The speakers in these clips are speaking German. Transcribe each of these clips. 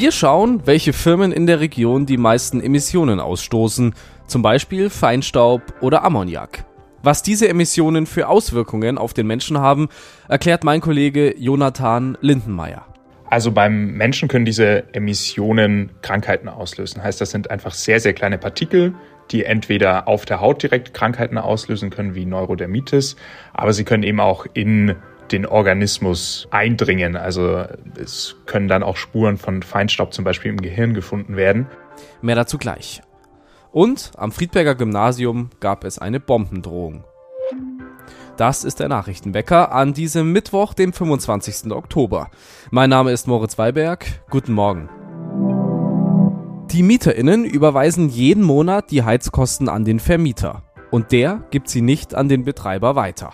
Wir schauen, welche Firmen in der Region die meisten Emissionen ausstoßen, zum Beispiel Feinstaub oder Ammoniak. Was diese Emissionen für Auswirkungen auf den Menschen haben, erklärt mein Kollege Jonathan Lindenmeier. Also beim Menschen können diese Emissionen Krankheiten auslösen. Heißt, das sind einfach sehr, sehr kleine Partikel, die entweder auf der Haut direkt Krankheiten auslösen können, wie Neurodermitis, aber sie können eben auch in den Organismus eindringen. Also es können dann auch Spuren von Feinstaub zum Beispiel im Gehirn gefunden werden. Mehr dazu gleich. Und am Friedberger Gymnasium gab es eine Bombendrohung. Das ist der Nachrichtenwecker an diesem Mittwoch, dem 25. Oktober. Mein Name ist Moritz Weiberg. Guten Morgen. Die MieterInnen überweisen jeden Monat die Heizkosten an den Vermieter. Und der gibt sie nicht an den Betreiber weiter.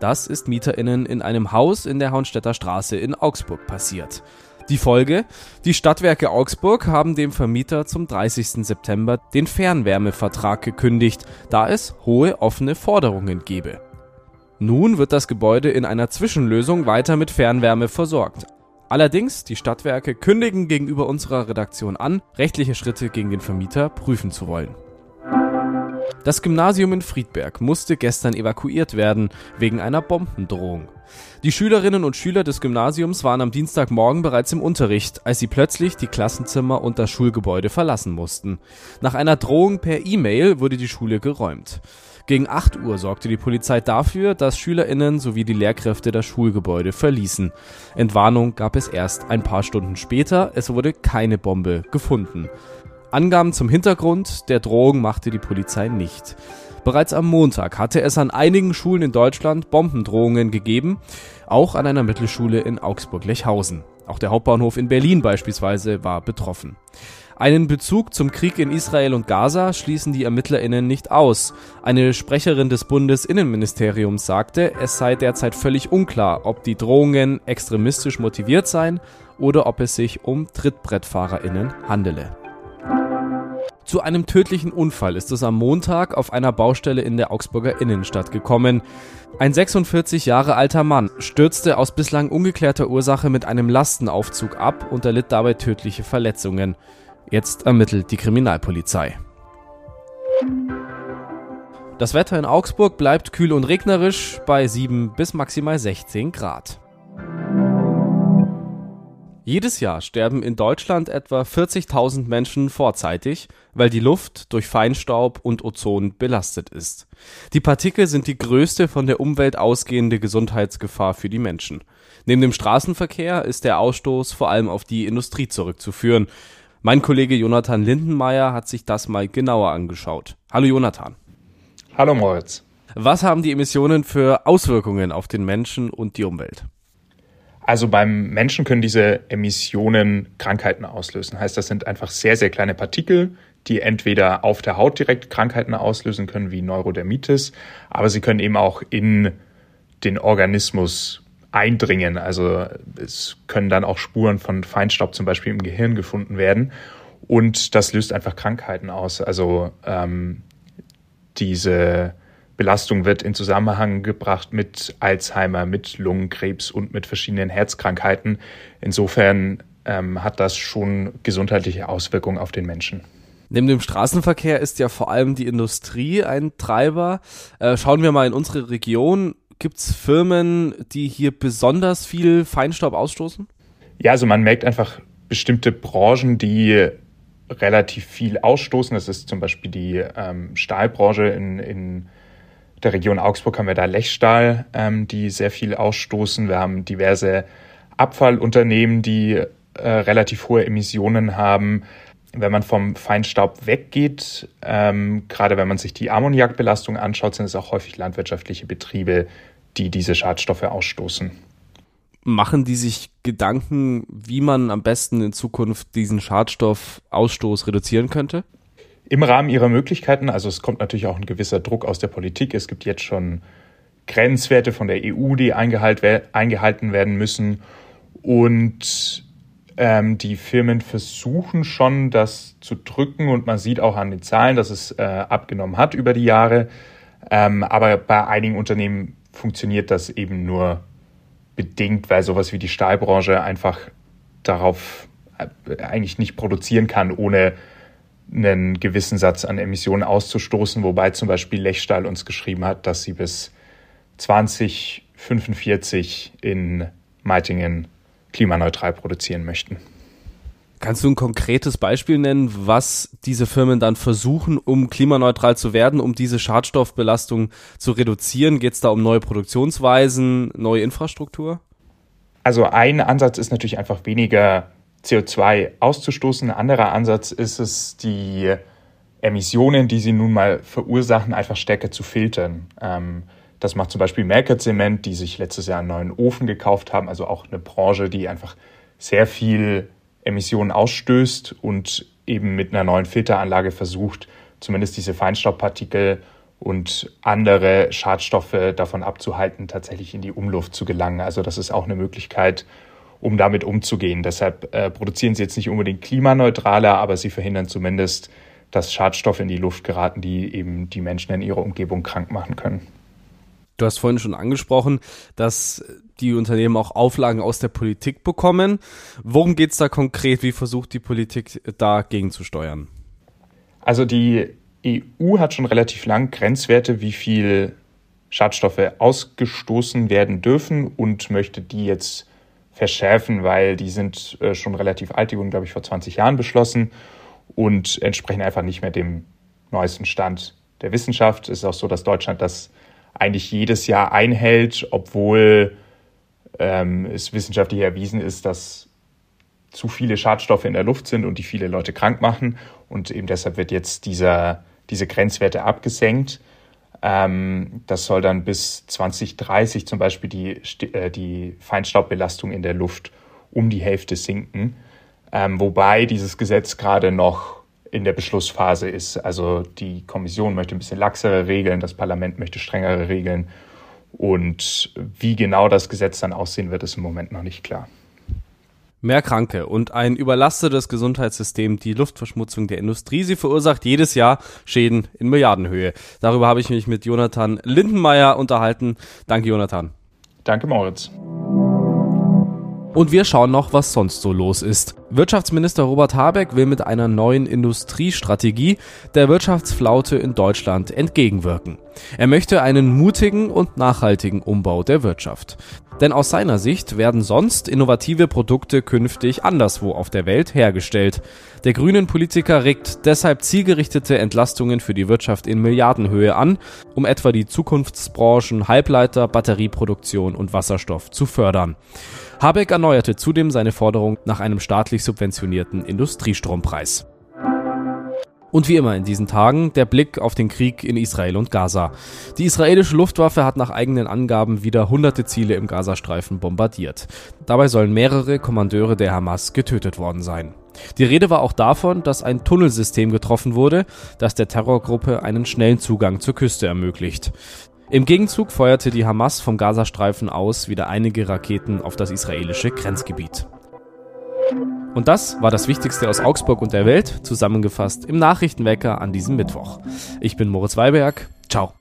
Das ist MieterInnen in einem Haus in der Haunstädter Straße in Augsburg passiert. Die Folge? Die Stadtwerke Augsburg haben dem Vermieter zum 30. September den Fernwärmevertrag gekündigt, da es hohe offene Forderungen gebe. Nun wird das Gebäude in einer Zwischenlösung weiter mit Fernwärme versorgt. Allerdings, die Stadtwerke kündigen gegenüber unserer Redaktion an, rechtliche Schritte gegen den Vermieter prüfen zu wollen. Das Gymnasium in Friedberg musste gestern evakuiert werden wegen einer Bombendrohung. Die Schülerinnen und Schüler des Gymnasiums waren am Dienstagmorgen bereits im Unterricht, als sie plötzlich die Klassenzimmer und das Schulgebäude verlassen mussten. Nach einer Drohung per E-Mail wurde die Schule geräumt. Gegen 8 Uhr sorgte die Polizei dafür, dass SchülerInnen sowie die Lehrkräfte das Schulgebäude verließen. Entwarnung gab es erst ein paar Stunden später, es wurde keine Bombe gefunden. Angaben zum Hintergrund der Drohung machte die Polizei nicht. Bereits am Montag hatte es an einigen Schulen in Deutschland Bombendrohungen gegeben, auch an einer Mittelschule in Augsburg-Lechhausen. Auch der Hauptbahnhof in Berlin beispielsweise war betroffen. Einen Bezug zum Krieg in Israel und Gaza schließen die ErmittlerInnen nicht aus. Eine Sprecherin des Bundesinnenministeriums sagte, es sei derzeit völlig unklar, ob die Drohungen extremistisch motiviert seien oder ob es sich um TrittbrettfahrerInnen handele. Zu einem tödlichen Unfall ist es am Montag auf einer Baustelle in der Augsburger Innenstadt gekommen. Ein 46 Jahre alter Mann stürzte aus bislang ungeklärter Ursache mit einem Lastenaufzug ab und erlitt dabei tödliche Verletzungen. Jetzt ermittelt die Kriminalpolizei. Das Wetter in Augsburg bleibt kühl und regnerisch bei 7 bis maximal 16 Grad. Jedes Jahr sterben in Deutschland etwa 40.000 Menschen vorzeitig, weil die Luft durch Feinstaub und Ozon belastet ist. Die Partikel sind die größte von der Umwelt ausgehende Gesundheitsgefahr für die Menschen. Neben dem Straßenverkehr ist der Ausstoß vor allem auf die Industrie zurückzuführen. Mein Kollege Jonathan Lindenmeier hat sich das mal genauer angeschaut. Hallo Jonathan. Hallo Moritz. Was haben die Emissionen für Auswirkungen auf den Menschen und die Umwelt? Also beim Menschen können diese Emissionen Krankheiten auslösen. Heißt, das sind einfach sehr, sehr kleine Partikel, die entweder auf der Haut direkt Krankheiten auslösen können, wie Neurodermitis, aber sie können eben auch in den Organismus eindringen. Also es können dann auch Spuren von Feinstaub zum Beispiel im Gehirn gefunden werden. Und das löst einfach Krankheiten aus. Also ähm, diese Belastung wird in Zusammenhang gebracht mit Alzheimer, mit Lungenkrebs und mit verschiedenen Herzkrankheiten. Insofern ähm, hat das schon gesundheitliche Auswirkungen auf den Menschen. Neben dem Straßenverkehr ist ja vor allem die Industrie ein Treiber. Äh, schauen wir mal in unsere Region. Gibt es Firmen, die hier besonders viel Feinstaub ausstoßen? Ja, also man merkt einfach bestimmte Branchen, die relativ viel ausstoßen. Das ist zum Beispiel die ähm, Stahlbranche in, in der Region Augsburg haben wir da Lechstahl, ähm, die sehr viel ausstoßen. Wir haben diverse Abfallunternehmen, die äh, relativ hohe Emissionen haben. Wenn man vom Feinstaub weggeht, ähm, gerade wenn man sich die Ammoniakbelastung anschaut, sind es auch häufig landwirtschaftliche Betriebe, die diese Schadstoffe ausstoßen. Machen die sich Gedanken, wie man am besten in Zukunft diesen Schadstoffausstoß reduzieren könnte? Im Rahmen ihrer Möglichkeiten. Also es kommt natürlich auch ein gewisser Druck aus der Politik. Es gibt jetzt schon Grenzwerte von der EU, die eingehalten werden müssen. Und ähm, die Firmen versuchen schon, das zu drücken. Und man sieht auch an den Zahlen, dass es äh, abgenommen hat über die Jahre. Ähm, aber bei einigen Unternehmen funktioniert das eben nur bedingt, weil sowas wie die Stahlbranche einfach darauf äh, eigentlich nicht produzieren kann, ohne einen gewissen Satz an Emissionen auszustoßen, wobei zum Beispiel Lechstahl uns geschrieben hat, dass sie bis 2045 in Meitingen klimaneutral produzieren möchten. Kannst du ein konkretes Beispiel nennen, was diese Firmen dann versuchen, um klimaneutral zu werden, um diese Schadstoffbelastung zu reduzieren? Geht es da um neue Produktionsweisen, neue Infrastruktur? Also ein Ansatz ist natürlich einfach weniger CO2 auszustoßen. Ein anderer Ansatz ist es, die Emissionen, die sie nun mal verursachen, einfach stärker zu filtern. Ähm, das macht zum Beispiel Merker Zement, die sich letztes Jahr einen neuen Ofen gekauft haben, also auch eine Branche, die einfach sehr viel Emissionen ausstößt und eben mit einer neuen Filteranlage versucht, zumindest diese Feinstaubpartikel und andere Schadstoffe davon abzuhalten, tatsächlich in die Umluft zu gelangen. Also das ist auch eine Möglichkeit, um damit umzugehen. Deshalb äh, produzieren sie jetzt nicht unbedingt klimaneutraler, aber sie verhindern zumindest, dass Schadstoffe in die Luft geraten, die eben die Menschen in ihrer Umgebung krank machen können. Du hast vorhin schon angesprochen, dass die Unternehmen auch Auflagen aus der Politik bekommen. Worum geht es da konkret? Wie versucht die Politik dagegen zu steuern? Also die EU hat schon relativ lang Grenzwerte, wie viel Schadstoffe ausgestoßen werden dürfen und möchte die jetzt verschärfen, weil die sind äh, schon relativ alt, die wurden, glaube ich, vor 20 Jahren beschlossen und entsprechen einfach nicht mehr dem neuesten Stand der Wissenschaft. Es ist auch so, dass Deutschland das eigentlich jedes Jahr einhält, obwohl ähm, es wissenschaftlich erwiesen ist, dass zu viele Schadstoffe in der Luft sind und die viele Leute krank machen. Und eben deshalb wird jetzt dieser, diese Grenzwerte abgesenkt. Ähm, das soll dann bis 2030 zum Beispiel die, äh, die Feinstaubbelastung in der Luft um die Hälfte sinken. Ähm, wobei dieses Gesetz gerade noch in der Beschlussphase ist. Also die Kommission möchte ein bisschen laxere Regeln, das Parlament möchte strengere Regeln. Und wie genau das Gesetz dann aussehen wird, ist im Moment noch nicht klar. Mehr Kranke und ein überlastetes Gesundheitssystem, die Luftverschmutzung der Industrie. Sie verursacht jedes Jahr Schäden in Milliardenhöhe. Darüber habe ich mich mit Jonathan Lindenmeier unterhalten. Danke, Jonathan. Danke, Moritz. Und wir schauen noch, was sonst so los ist. Wirtschaftsminister Robert Habeck will mit einer neuen Industriestrategie der Wirtschaftsflaute in Deutschland entgegenwirken. Er möchte einen mutigen und nachhaltigen Umbau der Wirtschaft. Denn aus seiner Sicht werden sonst innovative Produkte künftig anderswo auf der Welt hergestellt. Der grünen Politiker regt deshalb zielgerichtete Entlastungen für die Wirtschaft in Milliardenhöhe an, um etwa die Zukunftsbranchen Halbleiter, Batterieproduktion und Wasserstoff zu fördern. Habeck erneuerte zudem seine Forderung nach einem staatlich subventionierten Industriestrompreis. Und wie immer in diesen Tagen der Blick auf den Krieg in Israel und Gaza. Die israelische Luftwaffe hat nach eigenen Angaben wieder hunderte Ziele im Gazastreifen bombardiert. Dabei sollen mehrere Kommandeure der Hamas getötet worden sein. Die Rede war auch davon, dass ein Tunnelsystem getroffen wurde, das der Terrorgruppe einen schnellen Zugang zur Küste ermöglicht. Im Gegenzug feuerte die Hamas vom Gazastreifen aus wieder einige Raketen auf das israelische Grenzgebiet. Und das war das Wichtigste aus Augsburg und der Welt, zusammengefasst im Nachrichtenwecker an diesem Mittwoch. Ich bin Moritz Weiberg. Ciao.